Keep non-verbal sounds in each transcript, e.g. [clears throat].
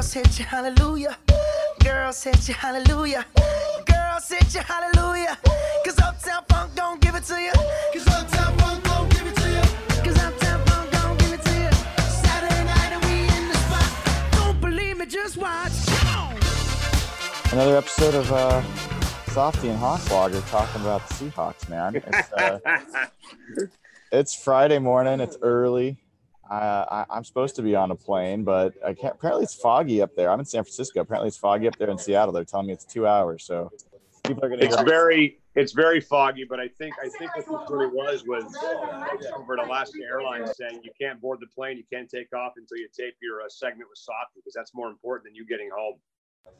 Girls hit you hallelujah. Girls hit you hallelujah. Girls hit you hallelujah. Cause Uptown Funk don't give it to you. Cause Uptown Funk don't give it to you. Cause Uptown Funk don't give it to you. Saturday night and we in the spot. Don't believe me, just watch. Another episode of uh, Softy and Hawk Blogger talking about the Seahawks, man. It's, uh, [laughs] it's Friday morning. It's early. Uh, I, I'm supposed to be on a plane, but I can't. Apparently, it's foggy up there. I'm in San Francisco. Apparently, it's foggy up there in Seattle. They're telling me it's two hours. So people are going to. It's very it's very foggy, but I think I think what this really was was over at Alaska Airlines saying you can't board the plane, you can't take off until you tape your uh, segment with Softy because that's more important than you getting home.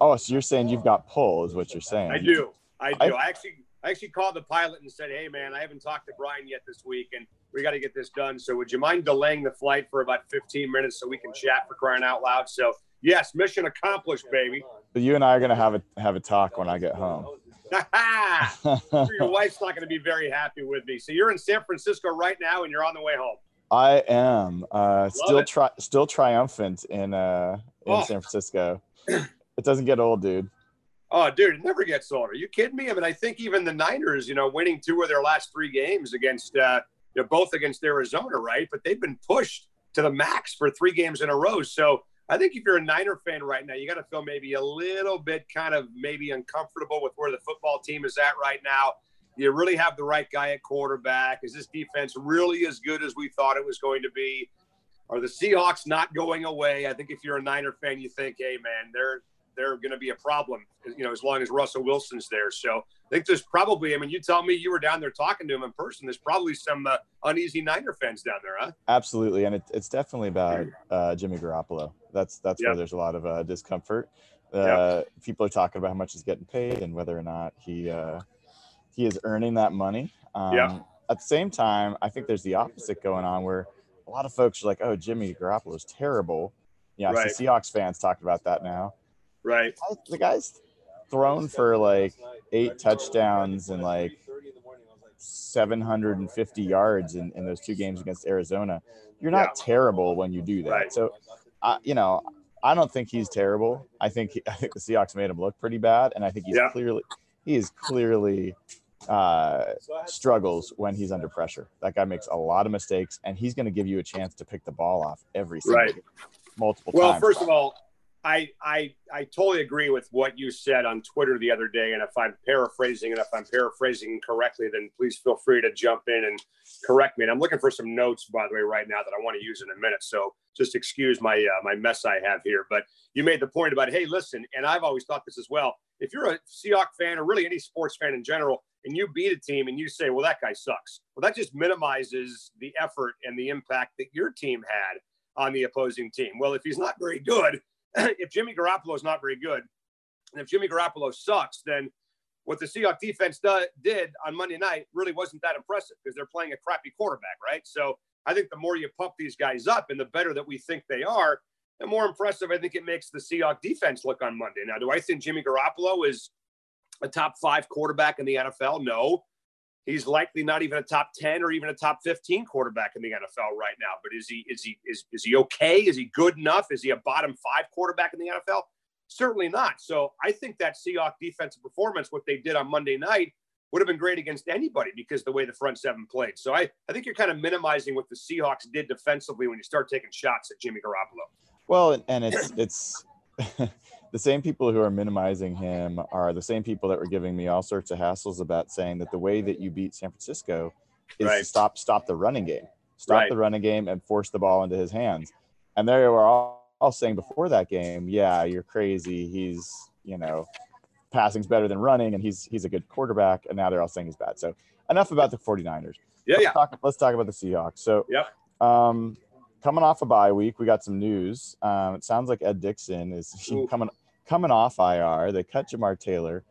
Oh, so you're saying you've got pull, is what you're saying? I do, I do. I actually I actually called the pilot and said, "Hey, man, I haven't talked to Brian yet this week, and we got to get this done. So would you mind delaying the flight for about 15 minutes so we can chat for crying out loud?" So yes, mission accomplished, baby. You and I are going to have a have a talk when I get home. [laughs] Your [laughs] wife's not going to be very happy with me. So you're in San Francisco right now, and you're on the way home. I am uh, still tri- still triumphant in uh, in Oh. San Francisco. it doesn't get old, dude. Oh, dude, it never gets old. Are you kidding me? I mean, I think even the Niners, you know, winning two of their last three games against, uh, you know, both against Arizona, right? But they've been pushed to the max for three games in a row. So I think if you're a Niner fan right now, you got to feel maybe a little bit kind of maybe uncomfortable with where the football team is at right now. You really have the right guy at quarterback. Is this defense really as good as we thought it was going to be? Are the Seahawks not going away? I think if you're a Niner fan, you think, hey, man, they're they're going to be a problem, you know, as long as Russell Wilson's there. So I think there's probably, I mean, you tell me you were down there talking to him in person. There's probably some uh, uneasy Niner fans down there, huh? Absolutely, and it, it's definitely about uh, Jimmy Garoppolo. That's that's Yeah. where there's a lot of uh, discomfort. Uh, People are talking about how much he's getting paid and whether or not he uh, he is earning that money. Um, Yeah. At the same time, I think there's the opposite going on where a lot of folks are like, "Oh, Jimmy Garoppolo is terrible." Yeah, Right. See Seahawks fans talking about that now. Right. The guy's thrown for like eight touchdowns and like 750 yards in, in those two games against Arizona. You're not terrible when you do that. Right. So, uh, you know, I don't think he's terrible. I think I think the Seahawks made him look pretty bad, and I think he's Yeah. clearly he is clearly uh, struggles when he's under pressure. That guy makes a lot of mistakes, and he's going to give you a chance to pick the ball off every single Right. multiple Well, times. first of all, I, I I totally agree with what you said on Twitter the other day, and if I'm paraphrasing, and if I'm paraphrasing correctly, then please feel free to jump in and correct me. And I'm looking for some notes, by the way, right now that I want to use in a minute. So just excuse my uh, my mess I have here. But you made the point about, hey, listen, and I've always thought this as well. If you're a Seahawks fan or really any sports fan in general, and you beat a team and you say, well, that guy sucks, well, that just minimizes the effort and the impact that your team had on the opposing team. Well, if he's not very good, [clears throat] if Jimmy Garoppolo is not very good, and if Jimmy Garoppolo sucks, then what the Seahawks defense do, did on Monday night really wasn't that impressive because they're playing a crappy quarterback, right? So I think the more you pump these guys up and the better that we think they are, the more impressive I think it makes the Seahawks defense look on Monday. Now, do I think Jimmy Garoppolo is a top five quarterback in the NFL? No. He's likely not even a top 10 or even a top 15 quarterback in the NFL right now. But is he is he is, is he okay? Is he good enough? Is he a bottom five quarterback in the NFL? Certainly not. So I think that Seahawks defensive performance, what they did on Monday night, would have been great against anybody because the way the front seven played. So I, I think you're kind of minimizing what the Seahawks did defensively when you start taking shots at Jimmy Garoppolo. Well, and it's it's [laughs] the same people who are minimizing him are the same people that were giving me all sorts of hassles about saying that the way that you beat San Francisco is to Right. stop stop the running game, stop Right. the running game, and force the ball into his hands. And they were all, all saying before that game, yeah, you're crazy. He's you know passing's better than running, and he's he's a good quarterback. And now they're all saying he's bad. So enough about the 49ers Yeah, let's yeah. Talk, let's talk about the Seahawks. So, yeah. um, coming off a bye week, we got some news. Um, it sounds like Ed Dickson is [laughs] coming coming off IR. They cut Jamar Taylor,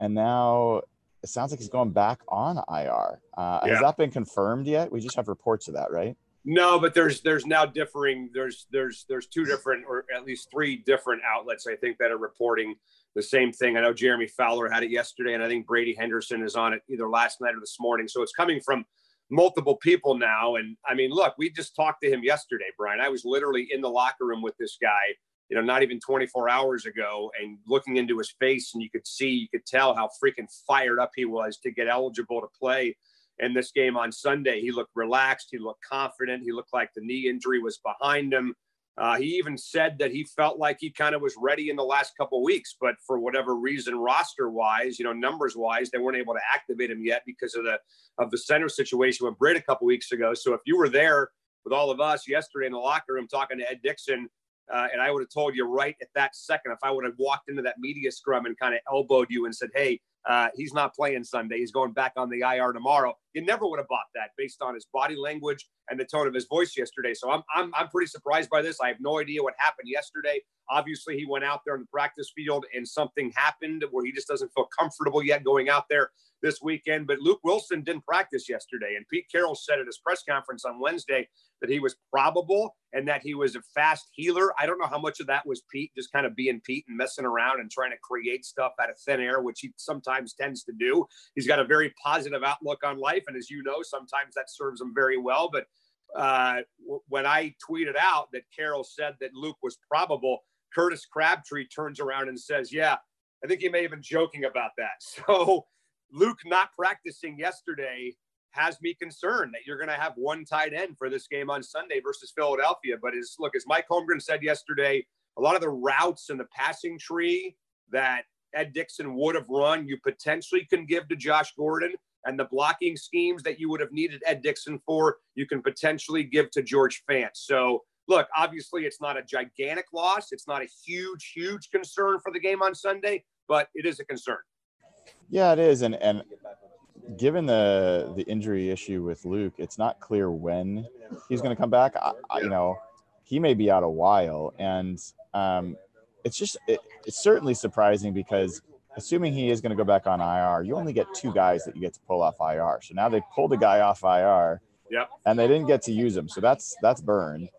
and now it sounds like he's going back on IR. Uh, Yeah. Has that been confirmed yet? We just have reports of that, right? No, but there's there's now differing. There's there's there's two different, or at least three different outlets I think that are reporting the same thing. I know Jeremy Fowler had it yesterday, and I think Brady Henderson is on it either last night or this morning. So it's coming from multiple people now. And I mean, look, we just talked to him yesterday, Brian. I was literally in the locker room with this guy you know, not even 24 hours ago and looking into his face and you could see, you could tell how freaking fired up he was to get eligible to play in this game on Sunday. He looked relaxed. He looked confident. He looked like the knee injury was behind him. Uh, he even said that he felt like he kind of was ready in the last couple weeks, but for whatever reason, roster wise, you know, numbers wise, they weren't able to activate him yet because of the of the center situation with Britt a couple weeks ago. So if you were there with all of us yesterday in the locker room talking to Ed Dickson, uh, and I would have told you right at that second if I would have walked into that media scrum and kind of elbowed you and said, "Hey, uh, he's not playing Sunday. He's going back on the IR tomorrow." You never would have bought that based on his body language and the tone of his voice yesterday. So I'm I'm I'm pretty surprised by this. I have no idea what happened yesterday. Obviously, he went out there in the practice field and something happened where he just doesn't feel comfortable yet going out there this weekend. But Luke Wilson didn't practice yesterday, and Pete Carroll said at his press conference on Wednesday that he was probable and that he was a fast healer. I don't know how much of that was Pete just kind of being Pete and messing around and trying to create stuff out of thin air, which he sometimes tends to do. He's got a very positive outlook on life, and as you know, sometimes that serves him very well. But uh, when I tweeted out that Carroll said that Luke was probable, Curtis Crabtree turns around and says, "Yeah, I think he may have been joking about that." [laughs] So Luke not practicing yesterday has me concerned that you're going to have one tight end for this game on Sunday versus Philadelphia. But as look, as Mike Holmgren said yesterday, a lot of the routes in the passing tree that Ed Dickson would have run, you potentially can give to Josh Gordon. And the blocking schemes that you would have needed Ed Dickson for, you can potentially give to George Fant. So, look, obviously, it's not a gigantic loss. It's not a huge, huge concern for the game on Sunday, but it is a concern. Yeah, it is, and and given the the injury issue with Luke, it's not clear when he's going to come back. I, I, you know, he may be out a while, and um, it's just it, it's certainly surprising because assuming he is going to go back on IR, you only get two guys that you get to pull off IR. So now they pulled a guy off IR, yep. and they didn't get to use him. So that's that's burned.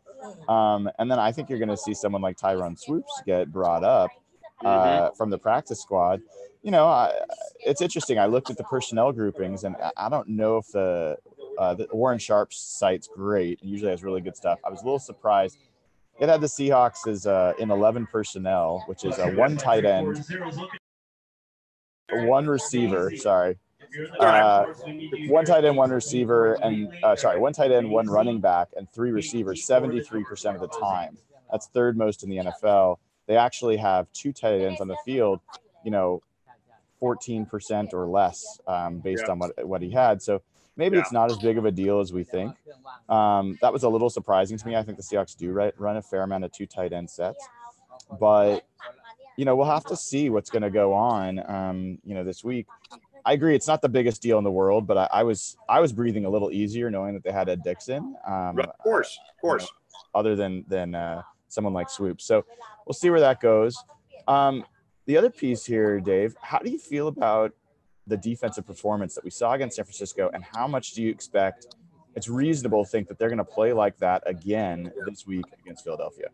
Um, and then I think you're going to see someone like Tyrone Swoopes get brought up uh, mm-hmm. from the practice squad you know, I, it's interesting. I looked at the personnel groupings, and I don't know if the, uh, the Warren Sharp's site's great. It usually has really good stuff. I was a little surprised. It had the Seahawks as uh, in 11 personnel, which is a one tight end, one receiver. Sorry, uh, one tight end, one receiver, and uh, sorry, one tight end, one running back, and three receivers. 73% of the time. That's third most in the NFL. They actually have two tight ends on the field. You know, 14% or less um, based yeah. on what, what he had. So maybe yeah. it's not as big of a deal as we think. Um, that was a little surprising to me. I think the Seahawks do right, run a fair amount of two tight end sets, but you know we'll have to see what's going to go on. Um, you know this week. I agree. It's not the biggest deal in the world, but I, I was I was breathing a little easier knowing that they had Ed Dickson. Um, of course, of course. You know, other than than uh, someone like Swoop. So we'll see where that goes. Um, the other piece here, Dave, how do you feel about the defensive performance that we saw against San Francisco, and how much do you expect? It's reasonable to think that they're going to play like that again this week against Philadelphia.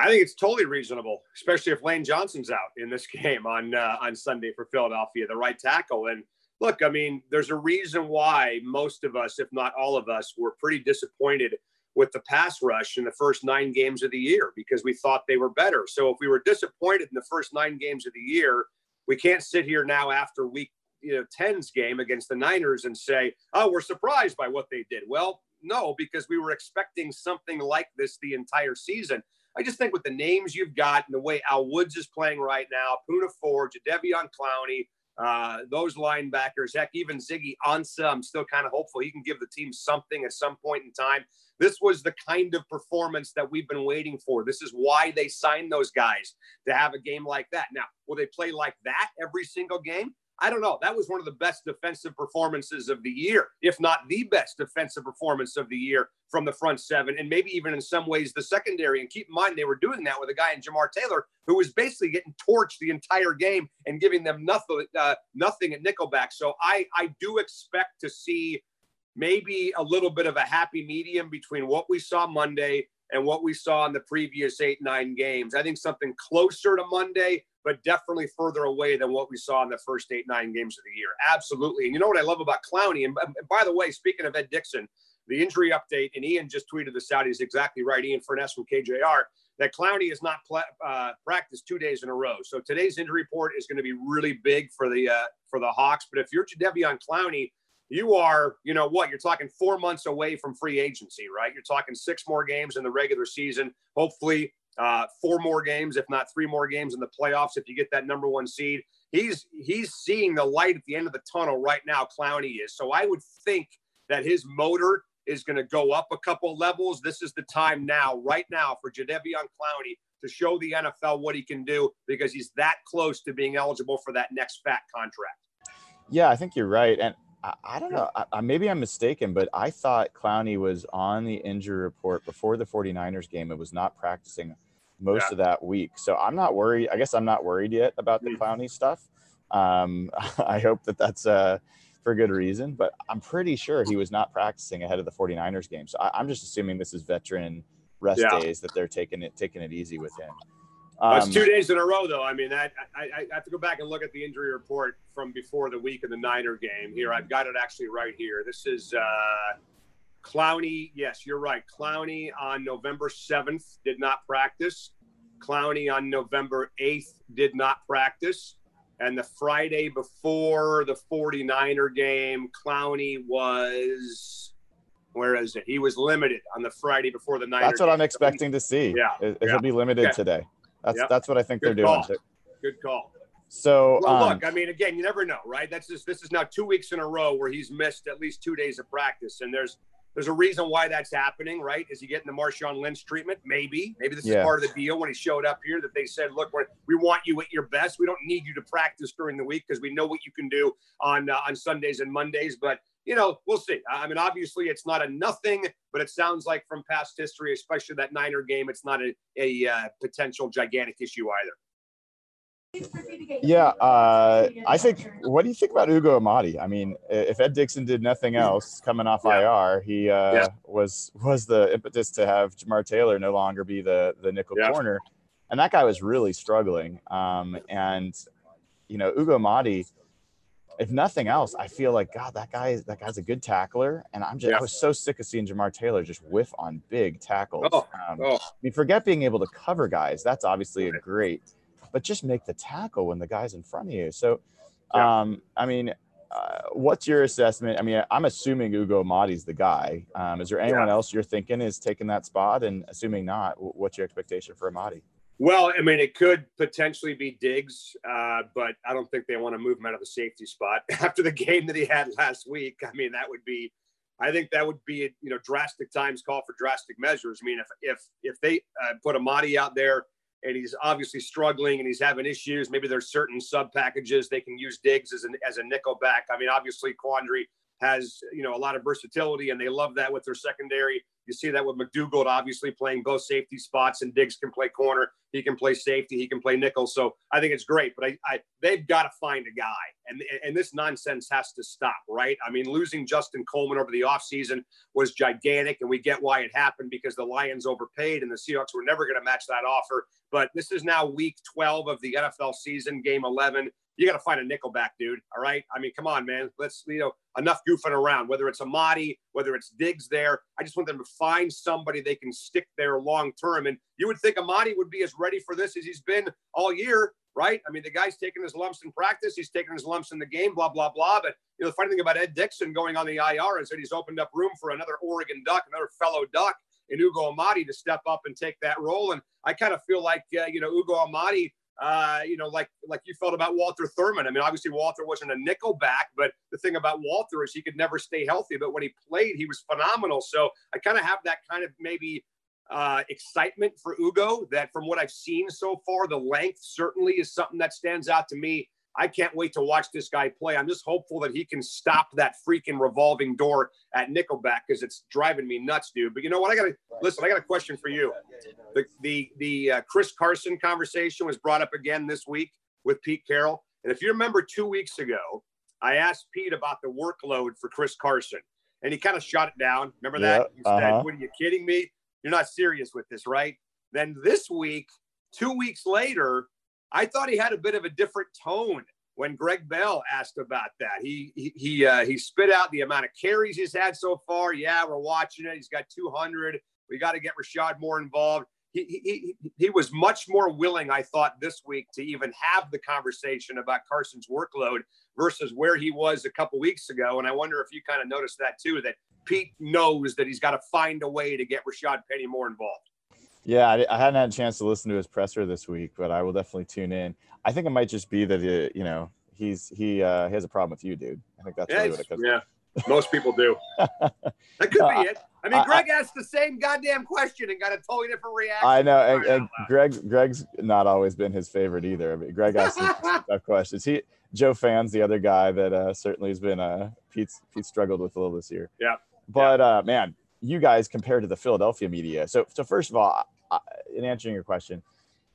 I think it's totally reasonable, especially if Lane Johnson's out in this [laughs] game on uh, on Sunday for Philadelphia, the right tackle. And look, I mean, there's a reason why most of us, if not all of us, were pretty disappointed with the pass rush in the first nine games of the year because we thought they were better. So if we were disappointed in the first nine games of the year, we can't sit here now after week you know 10's game against the Niners and say, "Oh, we're surprised by what they did." Well, no, because we were expecting something like this the entire season. I just think with the names you've got and the way Al Woods is playing right now, Poona Ford, Jadeveon Clowney, uh, those linebackers, heck, even Ziggy Ansah, I'm still kind of hopeful he can give the team something at some point in time. This was the kind of performance that we've been waiting for. This is why they signed those guys to have a game like that. Now, will they play like that every single game? I don't know. That was one of the best defensive performances of the year, if not the best defensive performance of the year from the front seven, and maybe even in some ways the secondary. And keep in mind, they were doing that with a guy in Jamar Taylor who was basically getting torched the entire game and giving them nothing, uh, nothing at nickelback. So I, I do expect to see maybe a little bit of a happy medium between what we saw Monday and what we saw in the previous eight, nine games. I think something closer to Monday, but definitely further away than what we saw in the first eight, nine games of the year. Absolutely. And you know what I love about Clowney? And by the way, speaking of Ed Dickson, the injury update, and Ian just tweeted this out. He's exactly right. Ian Furness from KJR. that Clowney has not uh, practiced two days in a row. So today's injury report is going to be really big for the uh, for the Hawks. But if you're Jadeveon Clowney, you are, you know what, you're talking four months away from free agency, right? You're talking six more games in the regular season. Hopefully, uh, four more games, if not three more games in the playoffs, if you get that number one seed. He's he's seeing the light at the end of the tunnel right now. Clowney is. So I would think that his motor is going to go up a couple levels. This is the time now, right now, for Jadeveon Clowney to show the NFL what he can do because he's that close to being eligible for that next fat contract. Yeah, I think you're right. And I, I don't know, I, maybe I'm mistaken, but I thought Clowney was on the injury report before the 49ers game. It was not practicing most yeah. of that week. So I'm not worried. I guess I'm not worried yet about the mm. Clowney stuff. Um, [laughs] I hope that that's uh, for good reason, but I'm pretty sure he was not practicing ahead of the 49ers game. So I, am just assuming this is veteran rest yeah. days that they're taking it taking it easy with him. Um, That's two days in a row, though. I mean, that I, I, have to go back and look at the injury report from before the week of the Niner game. Here, I've got it actually right here. This is uh, Clowney. Yes, you're right. Clowney on November 7th did not practice. Clowney on November 8th did not practice. And the Friday before the 49er game, Clowney was where is it? He was limited on the Friday before the Niner. That's what game. I'm expecting to see. Yeah, is, yeah. he'll be limited okay. today. That's yep. that's what I think Good they're call. doing. Good call. So well, um, look, I mean, again, you never know, right? That's just this is now two weeks in a row where he's missed at least two days of practice, and there's there's a reason why that's happening, right? Is he getting the Marshawn Lynch treatment? Maybe. Maybe this yeah. is part of the deal when he showed up here that they said, look, we want you at your best. We don't need you to practice during the week because we know what you can do on uh, on Sundays and Mondays. But you know, we'll see. I mean, obviously, it's not a nothing, but it sounds like from past history, especially that Niner game, it's not a, a uh, potential gigantic issue either. Yeah, uh, I think. What do you think about Ugo Amadi? I mean, if Ed Dickson did nothing else coming off yeah. IR, he uh, yeah. was was the impetus to have Jamar Taylor no longer be the the nickel yeah. corner, and that guy was really struggling. Um, and you know, Ugo Amadi, if nothing else, I feel like God, that guy that guy's a good tackler, and I'm just I was so sick of seeing Jamar Taylor just whiff on big tackles. Oh, um, oh. I mean, forget being able to cover guys. That's obviously a great but just make the tackle when the guy's in front of you. So, yeah. um, I mean, uh, what's your assessment? I mean, I'm assuming Ugo Amadi's the guy. Um, is there anyone yeah. else you're thinking is taking that spot? And assuming not, what's your expectation for Amadi? Well, I mean, it could potentially be Diggs, uh, but I don't think they want to move him out of the safety spot [laughs] after the game that he had last week. I mean, that would be, I think that would be, you know, drastic times call for drastic measures. I mean, if if if they uh, put Amadi out there and he's obviously struggling and he's having issues. Maybe there's certain sub packages they can use Diggs as an as a nickel back. I mean, obviously Quandre has you know a lot of versatility and they love that with their secondary. You see that with McDougald obviously playing both safety spots and Diggs can play corner. He can play safety. He can play nickel. So I think it's great. But I, I they've got to find a guy. And, and this nonsense has to stop, right? I mean, losing Justin Coleman over the offseason was gigantic. And we get why it happened because the Lions overpaid and the Seahawks were never going to match that offer. But this is now week 12 of the NFL season, game 11 you got to find a nickelback, dude. All right. I mean, come on, man. Let's, you know, enough goofing around, whether it's Amadi, whether it's Diggs there. I just want them to find somebody they can stick there long term. And you would think Amadi would be as ready for this as he's been all year, right? I mean, the guy's taking his lumps in practice, he's taking his lumps in the game, blah, blah, blah. But, you know, the funny thing about Ed Dickson going on the IR is that he's opened up room for another Oregon Duck, another fellow Duck. And Ugo Amadi to step up and take that role. And I kind of feel like, uh, you know, Ugo Amadi uh, you know, like like you felt about Walter Thurmond. I mean, obviously Walter wasn't a nickel back, but the thing about Walter is he could never stay healthy. But when he played, he was phenomenal. So I kind of have that kind of maybe uh, excitement for Ugo. That from what I've seen so far, the length certainly is something that stands out to me. I can't wait to watch this guy play. I'm just hopeful that he can stop that freaking revolving door at Nickelback because it's driving me nuts, dude. But you know what? I got to listen. I got a question for you. The the the uh, Chris Carson conversation was brought up again this week with Pete Carroll, and if you remember two weeks ago, I asked Pete about the workload for Chris Carson, and he kind of shot it down. Remember that? he said, uh-huh. "What are you kidding me? You're not serious with this, right?" Then this week, two weeks later, I thought he had a bit of a different tone when Gregg Bell asked about that. He he he, uh, he spit out the amount of carries he's had so far. Yeah, we're watching it. He's got 200. We got to get Rashad more involved. he, he, he was much more willing, I thought, this week to even have the conversation about Carson's workload versus where he was a couple weeks ago. And I wonder if you kind of noticed that too, that Pete knows that he's got to find a way to get Rashad Penny more involved. Yeah, I, I, hadn't had a chance to listen to his presser this week, but I will definitely tune in. I think it might just be that it, you know he's he uh, he has a problem with you, dude. I think that's yeah, really what it comes. Yeah, most people do. [laughs] that could be uh, it. I mean, Greg I, asked the same goddamn question and got a totally different reaction. I know, and, and Greg Greg's not always been his favorite either. I mean, Greg asked [laughs] tough questions. He Joe Fann's, the other guy that uh, certainly has been uh, Pete's Pete struggled with a little this year. Yeah, but yeah. Uh, man, you guys compared to the Philadelphia media. So so first of all, I, in answering your question,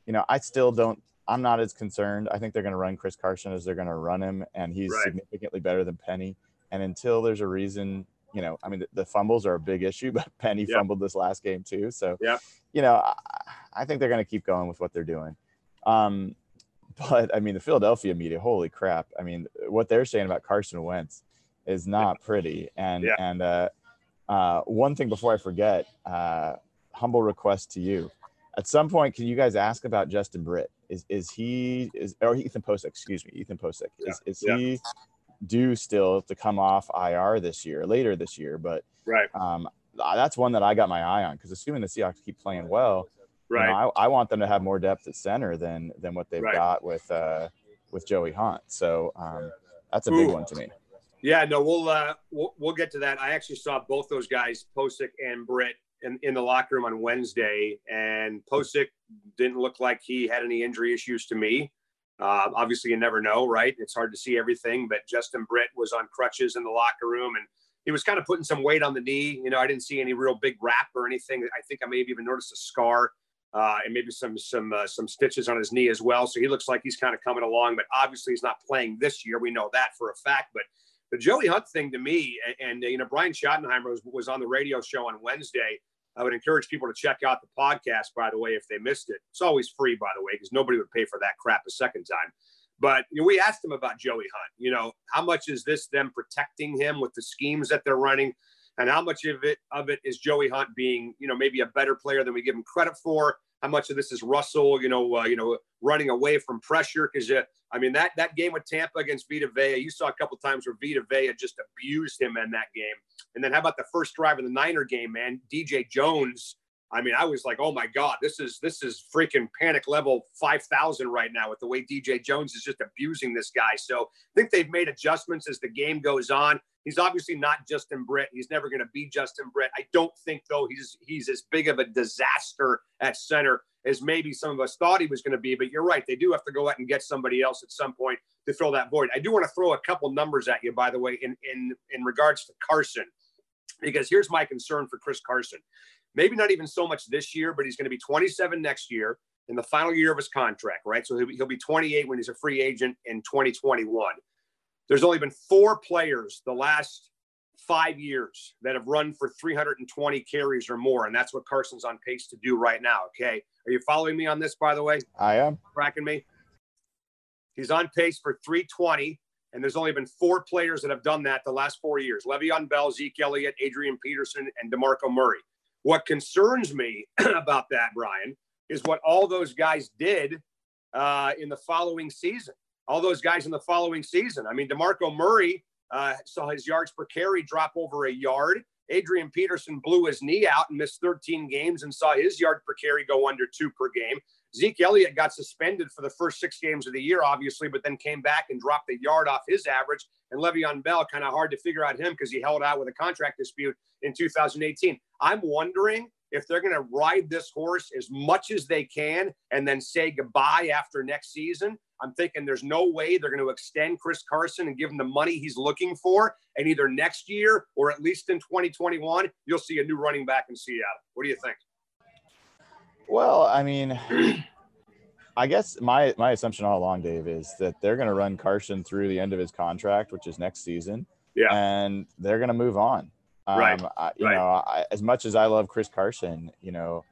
you know, I still don't. I'm not as concerned. I think they're going to run Chris Carson as they're going to run him, and he's right. significantly better than Penny. And until there's a reason, you know, I mean, the, the fumbles are a big issue, [laughs] but Penny fumbled this last game too. So, yeah, you know, I, I think they're going to keep going with what they're doing. Um, [laughs] but I mean, the Philadelphia media, holy crap! I mean, what they're saying about Carson Wentz is not pretty. And yeah. and uh, uh, one thing before I forget, uh, humble request to you. At some point, can you guys ask about Justin Britt? Is is he is or Ethan Pocic? Excuse me, Ethan Pocic. Is yeah. is yeah. he due still to come off IR this year, later this year? But right, um, that's one that I got my eye on because assuming the Seahawks keep playing well, right, you know, I, I, want them to have more depth at center than than what they've right. got with uh, with Joey Hunt. So um, that's a big one to me. Yeah, no, we'll, uh, we'll we'll get to that. I actually saw both those guys, Pocic and Britt, in, in the locker room on Wednesday, and Pocic didn't look like he had any injury issues to me. Uh, obviously, you never know, right? It's hard to see everything, but Justin Britt was on crutches in the locker room, and he was kind of putting some weight on the knee. You know, I didn't see any real big wrap or anything. I think I may have even noticed a scar uh, and maybe some some uh, some stitches on his knee as well. So he looks like he's kind of coming along, but obviously he's not playing this year. We know that for a fact. But the Joey Hunt thing to me, and, and you know, Brian Schottenheimer was, was on the radio show on Wednesday I would encourage people to check out the podcast, by the way, if they missed it. It's always free, by the way, because nobody would pay for that crap a second time. But you know, we asked him about Joey Hunt. You know, how much is this them protecting him with the schemes that they're running, and how much of it of it is Joey Hunt being, you know, maybe a better player than we give him credit for? How much of this is Russell, you know, uh, you know, running away from pressure? Because uh, I mean, that that game with Tampa against Vita Vea, you saw a couple times where Vita Vea just abused him in that game. And then how about the first drive of the Niner game, man? DJ Jones. I mean, I was like, oh my God, this is this is freaking panic level 5,000 right now with the way DJ Jones is just abusing this guy. So I think they've made adjustments as the game goes on. He's obviously not Justin Britt. He's never going to be Justin Britt. I don't think though he's he's as big of a disaster at center as maybe some of us thought he was going to be. But you're right; they do have to go out and get somebody else at some point to fill that void. I do want to throw a couple numbers at you, by the way, in in in regards to Carson, because here's my concern for Chris Carson. Maybe not even so much this year, but he's going to be 27 next year in the final year of his contract, right? So he'll be, he'll be 28 when he's a free agent in 2021. There's only been four players the last five years that have run for 320 carries or more. And that's what Carson's on pace to do right now. Okay. Are you following me on this, by the way? I am. Tracking me? He's on pace for 320. And there's only been four players that have done that the last four years Le'Veon Bell, Zeke Elliott, Adrian Peterson, and DeMarco Murray. What concerns me [clears throat] about that, Brian, is what all those guys did uh, in the following season all those guys in the following season. I mean, DeMarco Murray uh, saw his yards per carry drop over a yard. Adrian Peterson blew his knee out and missed 13 games and saw his yard per carry go under two per game. Zeke Elliott got suspended for the first six games of the year, obviously, but then came back and dropped a yard off his average. And Le'Veon Bell, kind of hard to figure out him because he held out with a contract dispute in 2018. I'm wondering if they're going to ride this horse as much as they can and then say goodbye after next season. I'm thinking there's no way they're going to extend Chris Carson and give him the money he's looking for. And either next year or at least in 2021, you'll see a new running back in Seattle. What do you think? Well, I mean, I guess my my assumption all along, Dave, is that they're going to run Carson through the end of his contract, which is next season. Yeah. And they're going to move on. Um, right. I, you right. know, I, as much as I love Chris Carson, you know,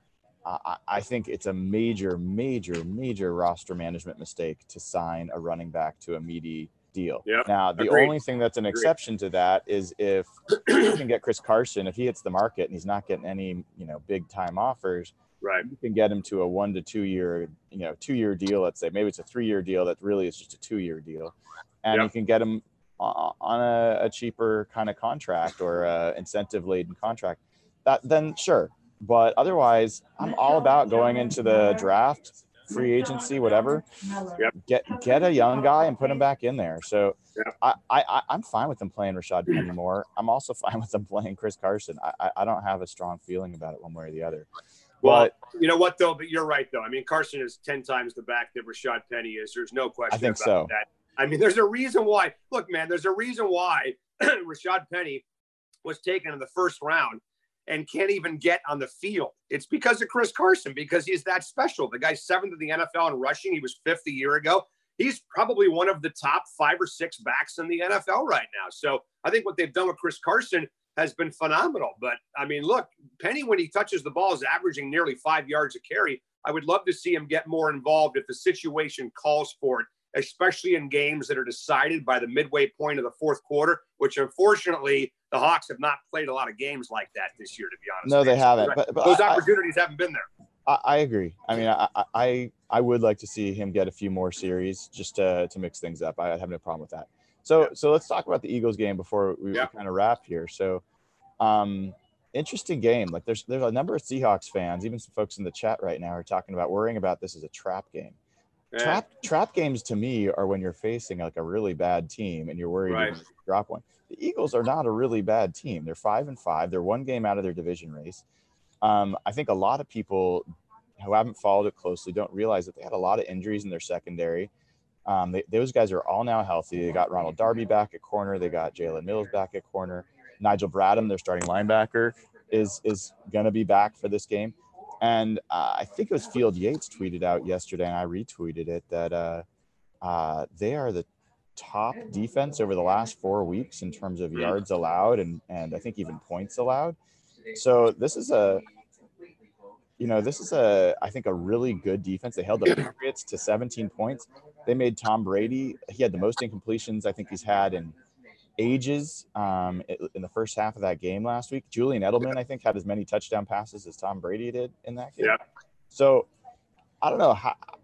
I, I think it's a major, major, major roster management mistake to sign a running back to a meaty deal. Yep. Now, the Agreed. only thing that's an Agreed. exception to that is if you can get Chris Carson, if he hits the market and he's not getting any, you know, big time offers, Right. You can get him to a one to two year, you know, two year deal. Let's say maybe it's a three year deal that really is just a two year deal, and Yep. you can get him on a, a cheaper kind of contract or a incentive laden contract. That then sure, but otherwise, I'm all about going into the draft, free agency, whatever. Yep. Get get a young guy and put him back in there. So Yep. I, I I'm fine with them playing Rashad Penny more. I'm also [laughs] fine with them playing Chris Carson. I, I don't have a strong feeling about it one way or the other. Well, But you know what though? But you're right though. I mean, Carson is ten times the back that Rashad Penny is. There's no question I think about so. that. I mean, there's a reason why. Look, man, there's a reason why [clears throat] Rashad Penny was taken in the first round and can't even get on the field. It's because of Chris Carson because he's that special. The guy's seventh in the NFL in rushing. He was fifth a year ago. He's probably one of the top five or six backs in the NFL right now. So I think what they've done with Chris Carson has been phenomenal. But I mean, look, Penny, when he touches the ball, is averaging nearly five yards a carry. I would love to see him get more involved if the situation calls for it, especially in games that are decided by the midway point of the fourth quarter, which unfortunately the Hawks have not played a lot of games like that this year, to be honest. No, they. Haven't. right, But, but those I, I- opportunities haven't been there. I, I agree. I mean, I, I- I I would like to see him get a few more series just to, to mix things up. I have no problem with that. So Yeah. so let's talk about the Eagles game before we, Yeah. kind of wrap here. So, um, interesting game. Like there's there's a number of Seahawks fans, even some folks in the chat right now are talking about worrying about this as a trap game. Yeah. Trap trap games to me are when you're facing like a really bad team and you're worried you're Right. gonna drop one. The Eagles are not a really bad team. They're five and five. They're one game out of their division race. Um, I think a lot of people who haven't followed it closely don't realize that they had a lot of injuries in their secondary. Um, they, those guys are all now healthy. They got Ronald Darby back at corner. They got Jalen Mills back at corner. Nigel Bradham, their starting linebacker, is is going to be back for this game. And uh, I think it was Field Yates tweeted out yesterday, and I retweeted it that uh, uh, they are the top defense over the last four weeks in terms of yards allowed and and I think even points allowed. So this is a you know, this is a I think a really good defense. They held the Patriots to 17 points. They made Tom Brady. He had the most incompletions I think he's had in ages um, in the first half of that game last week. Julian Edelman I think had as many touchdown passes as Tom Brady did in that game. Yeah. So I don't know.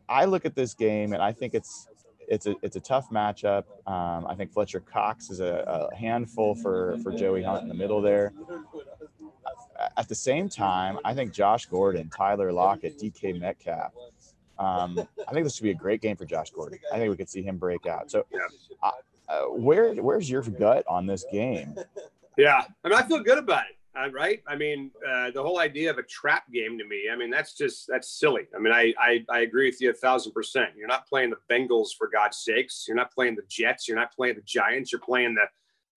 I look at this game and I think it's it's a it's a tough matchup. Um, I think Fletcher Cox is a, a handful for for Joey Hunt in the middle there. At the same time, I think Josh Gordon, Tyler Lockett, DK Metcalf. Um, I think this would be a great game for Josh Gordon. I think we could see him break out. So, uh, uh, where where's your gut on this game? Yeah, I mean, I feel good about it. Uh, right? I mean, uh, the whole idea of a trap game to me. I mean, that's just that's silly. I mean, I, I I agree with you a thousand percent. You're not playing the Bengals for God's sakes. You're not playing the Jets. You're not playing the Giants. You're playing the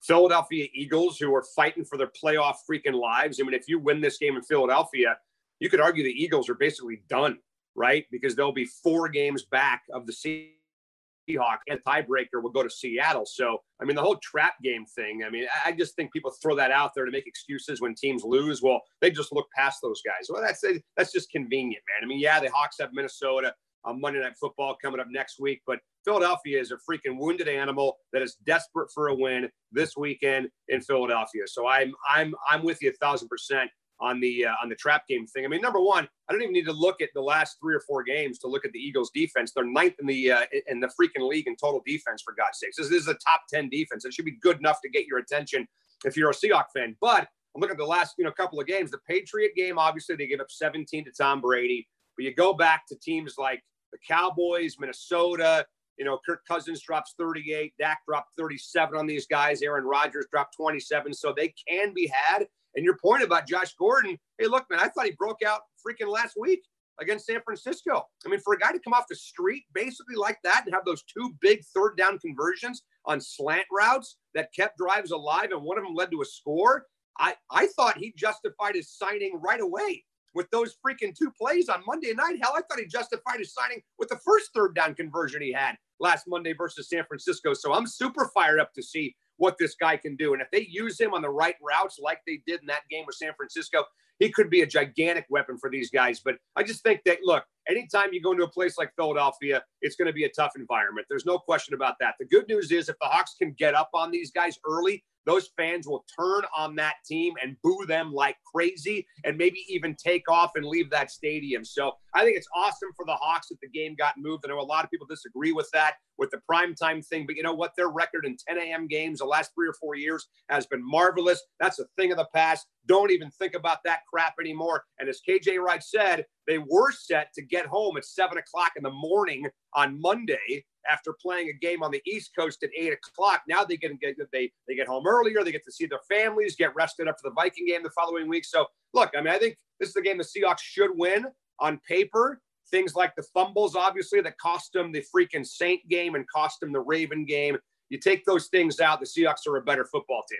Philadelphia Eagles, who are fighting for their playoff freaking lives. I mean, if you win this game in Philadelphia, you could argue the Eagles are basically done, right? Because they'll be four games back of the Seahawks, and tiebreaker will go to Seattle. So, I mean, the whole trap game thing. I mean, I just think people throw that out there to make excuses when teams lose. Well, they just look past those guys. Well, that's that's just convenient, man. I mean, yeah, the Hawks have Minnesota on Monday Night Football coming up next week, but Philadelphia is a freaking wounded animal that is desperate for a win this weekend in Philadelphia. So I'm I'm I'm with you a thousand percent on the uh, on the trap game thing. I mean, number one, I don't even need to look at the last three or four games to look at the Eagles' defense. They're ninth in the uh, in the freaking league in total defense. For God's sakes, this, this is a top ten defense. It should be good enough to get your attention if you're a Seahawks fan. But I'm looking at the last you know couple of games. The Patriot game, obviously, they gave up 17 to Tom Brady. But you go back to teams like the Cowboys, Minnesota. You know, Kirk Cousins drops 38, Dak dropped 37 on these guys. Aaron Rodgers dropped 27, so they can be had. And your point about Josh Gordon, hey, look, man, I thought he broke out freaking last week against San Francisco. I mean, for a guy to come off the street basically like that and have those two big third down conversions on slant routes that kept drives alive and one of them led to a score, I, I thought he justified his signing right away with those freaking two plays on Monday night. Hell, I thought he justified his signing with the first third down conversion he had last Monday versus San Francisco. So I'm super fired up to see what this guy can do. And if they use him on the right routes like they did in that game with San Francisco, he could be a gigantic weapon for these guys. But I just think that, look, anytime you go into a place like Philadelphia, it's going to be a tough environment. There's no question about that. The good news is if the Hawks can get up on these guys early, those fans will turn on that team and boo them like crazy and maybe even take off and leave that stadium. So I think it's awesome for the Hawks that the game got moved. I know a lot of people disagree with that, with the primetime thing, but you know what? Their record in 10 a.m. games the last three or four years has been marvelous. That's a thing of the past. Don't even think about that crap anymore. And as KJ Wright said, they were set to get home at seven o'clock in the morning on Monday after playing a game on the East Coast at eight o'clock. Now they get they they get home earlier. They get to see their families, get rested up for the Viking game the following week. So look, I mean, I think this is the game the Seahawks should win on paper. Things like the fumbles, obviously, that cost them the freaking Saint game and cost them the Raven game. You take those things out, the Seahawks are a better football team.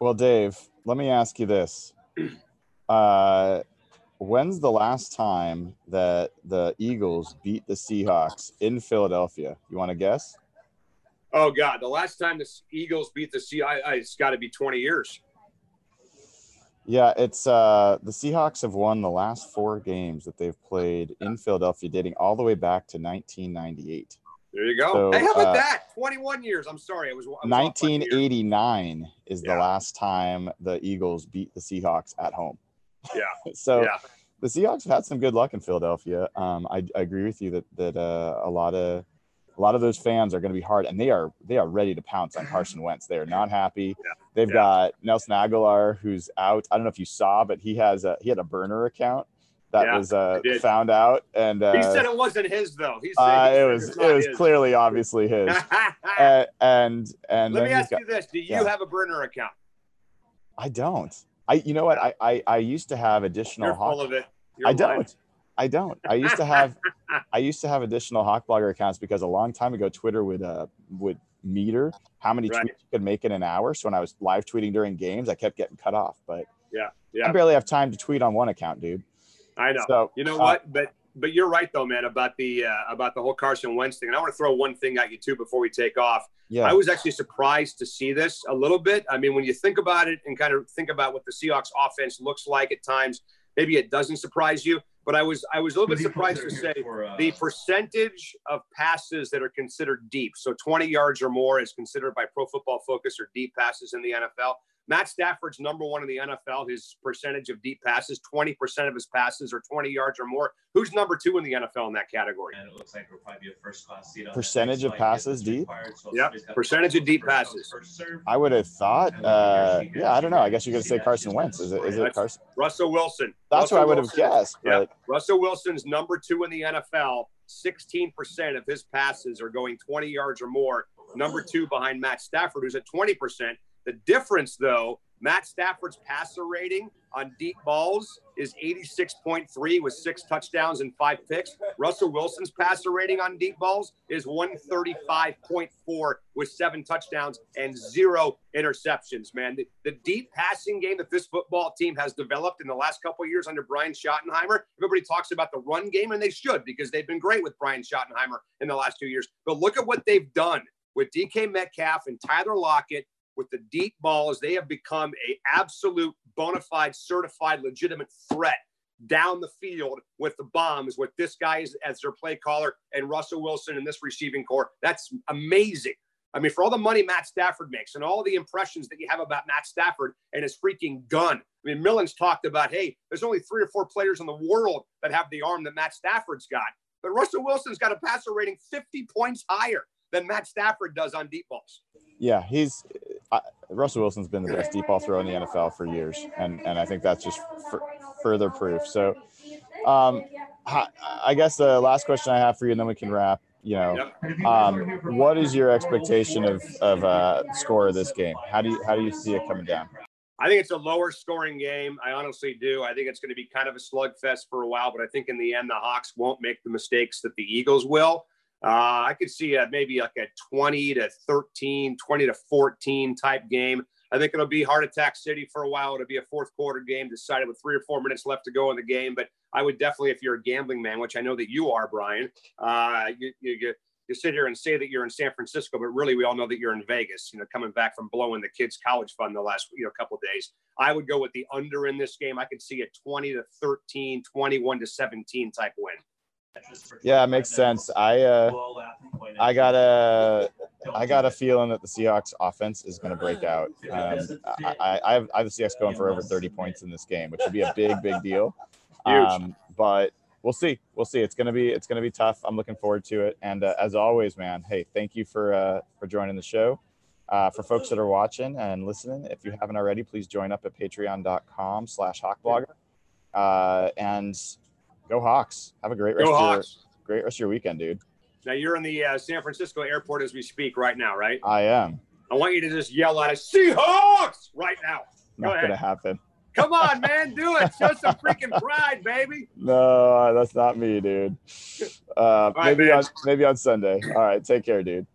Well, Dave, let me ask you this. [clears throat] Uh, when's the last time that the Eagles beat the Seahawks in Philadelphia? You want to guess? Oh God, the last time the Eagles beat the Seahawks, it's got to be 20 years. Yeah, it's uh the Seahawks have won the last four games that they've played in Philadelphia, dating all the way back to 1998. There you go. So, hey, how about uh, that? 21 years. I'm sorry. It was, was 1989 is the last time the Eagles beat the Seahawks at home. Yeah. [laughs] so yeah. the Seahawks have had some good luck in Philadelphia. Um, I, I agree with you that that uh, a lot of a lot of those fans are going to be hard, and they are they are ready to pounce on Carson Wentz. They are not happy. Yeah. They've yeah. got Nelson Agholor who's out. I don't know if you saw, but he has a he had a burner account that yeah, was uh, found out, and uh, he said it wasn't his though. He said, uh, it was it was his. clearly obviously his. [laughs] and, and let me ask got, you this: Do you yeah. have a burner account? I don't. I you know what I I, I used to have additional. You're full of it. You're I don't. I don't. I used to have [laughs] I used to have additional Hawk Blogger accounts because a long time ago Twitter would uh would meter how many right. tweets you could make in an hour. So when I was live tweeting during games, I kept getting cut off. But yeah, yeah. I barely have time to tweet on one account, dude. I know. So, you know uh, what? But but you're right though, man, about the uh, about the whole Carson Wentz thing. And I want to throw one thing at you too before we take off. Yeah. I was actually surprised to see this a little bit. I mean, when you think about it and kind of think about what the Seahawks offense looks like at times, maybe it doesn't surprise you. But I was I was a little bit surprised to say for, uh, the percentage of passes that are considered deep, so 20 yards or more, is considered by Pro Football Focus or deep passes in the NFL. Matt Stafford's number one in the NFL. His percentage of deep passes, 20% of his passes are 20 yards or more. Who's number two in the NFL in that category? And it looks like we'll probably be a first class seat. percentage of passes deep? So yeah, percentage of deep passes. I would have thought, uh, yeah, I don't know. I guess you're going to say Carson Wentz. Is it, is it Carson? Russell Wilson. That's Russell what I would have guessed. But... Yeah. Russell Wilson's number two in the NFL. 16% of his passes are going 20 yards or more. Number two behind Matt Stafford, who's at 20%. The difference, though, Matt Stafford's passer rating on deep balls is 86.3 with six touchdowns and five picks. Russell Wilson's passer rating on deep balls is 135.4 with seven touchdowns and zero interceptions, man. The, the, deep passing game that this football team has developed in the last couple years under Brian Schottenheimer, everybody talks about the run game, and they should because they've been great with Brian Schottenheimer in the last two years. But look at what they've done with DK Metcalf and Tyler Lockett with the deep balls, they have become a absolute bona fide, certified, legitimate threat down the field with the bombs with this guy as, as their play caller and Russell Wilson and this receiving core. That's amazing. I mean, for all the money Matt Stafford makes and all the impressions that you have about Matt Stafford and his freaking gun. I mean, Millen's talked about, hey, there's only three or four players in the world that have the arm that Matt Stafford's got. But Russell Wilson's got a passer rating 50 points higher than Matt Stafford does on deep balls. Yeah, he's uh, Russell Wilson's been the best deep ball thrower in the NFL for years, and and I think that's just further proof. So, um, I guess the last question I have for you, and then we can wrap. You know, um, what is your expectation of of uh, score of this game? How do you how do you see it coming down? I think it's a lower scoring game. I honestly do. I think it's going to be kind of a slugfest for a while, but I think in the end, the Hawks won't make the mistakes that the Eagles will. Uh, I could see a, maybe like a 20 to 13, 20 to 14 type game. I think it'll be heart attack city for a while. It'll be a fourth quarter game decided with three or four minutes left to go in the game. But I would definitely, if you're a gambling man, which I know that you are, Brian, uh, you, you, you sit here and say that you're in San Francisco, but really we all know that you're in Vegas, you know, coming back from blowing the kids' college fund the last, you know, couple days. I would go with the under in this game. I could see a 20 to 13, 21 to 17 type win. Yeah, it makes sense. I uh, I got a I got a feeling that the Seahawks offense is going to break out. Um, I, I, have, I have the Seahawks going for over 30 points in this game, which would be a big, big deal. Um, but we'll see. We'll see. It's gonna be it's gonna be tough. I'm looking forward to it. And uh, as always, man, hey, thank you for uh, for joining the show. Uh, for folks that are watching and listening, if you haven't already, please join up at patreon.com slash hawkblogger. Uh, and go Hawks. Have a great rest Go of your Hawks. great rest of your weekend, dude. Now you're in the uh, San Francisco airport as we speak right now, right? I am. I want you to just yell at us, Seahawks, right now. Go Not ahead. gonna happen. Come on, man, do it. Show [laughs] some freaking pride, baby. No, that's not me, dude. Uh, right, maybe man. on maybe on Sunday. All right, take care, dude.